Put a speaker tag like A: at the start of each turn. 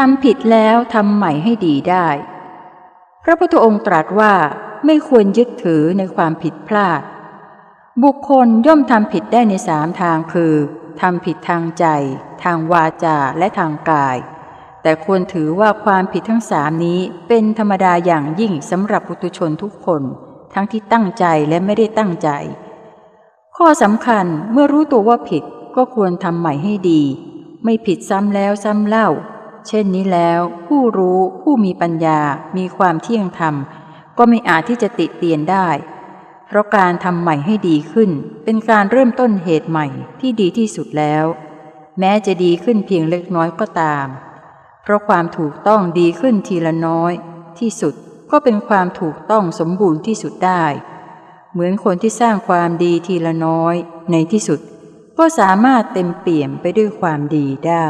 A: ทำผิดแล้วทำใหม่ให้ดีได้ พระพุทธองค์ตรัสว่าไม่ควรยึดถือในความผิดพลาด บุคคลย่อมทำผิดได้ในสามทางคือทำผิดทางใจ ทางวาจาและทางกาย แต่ควรถือว่าความผิดทั้งสามนี้เป็นธรรมดาอย่างยิ่งสำหรับปุถุชนทุกคน ทั้งที่ตั้งใจและไม่ได้ตั้งใจ ข้อสำคัญเมื่อรู้ตัวว่าผิดก็ควรทำใหม่ให้ดี ไม่ผิดซ้ำแล้วซ้ำเล่า เช่นนี้แล้ว ผู้รู้ผู้มีปัญญามีความเที่ยงธรรม ก็ไม่อาจที่จะติเตียนได้ เพราะการทำใหม่ให้ดีขึ้น เป็นการเริ่มต้นเหตุใหม่ที่ดีที่สุดแล้ว แม้จะดีขึ้นเพียงเล็กน้อยก็ตาม เพราะความถูกต้องดีขึ้นทีละน้อย ที่สุดก็เป็นความถูกต้องสมบูรณ์ที่สุดได้ เหมือนคนที่สร้างความดีทีละน้อย ในที่สุด ก็สามารถเต็มเปี่ยมไปด้วยความดีได้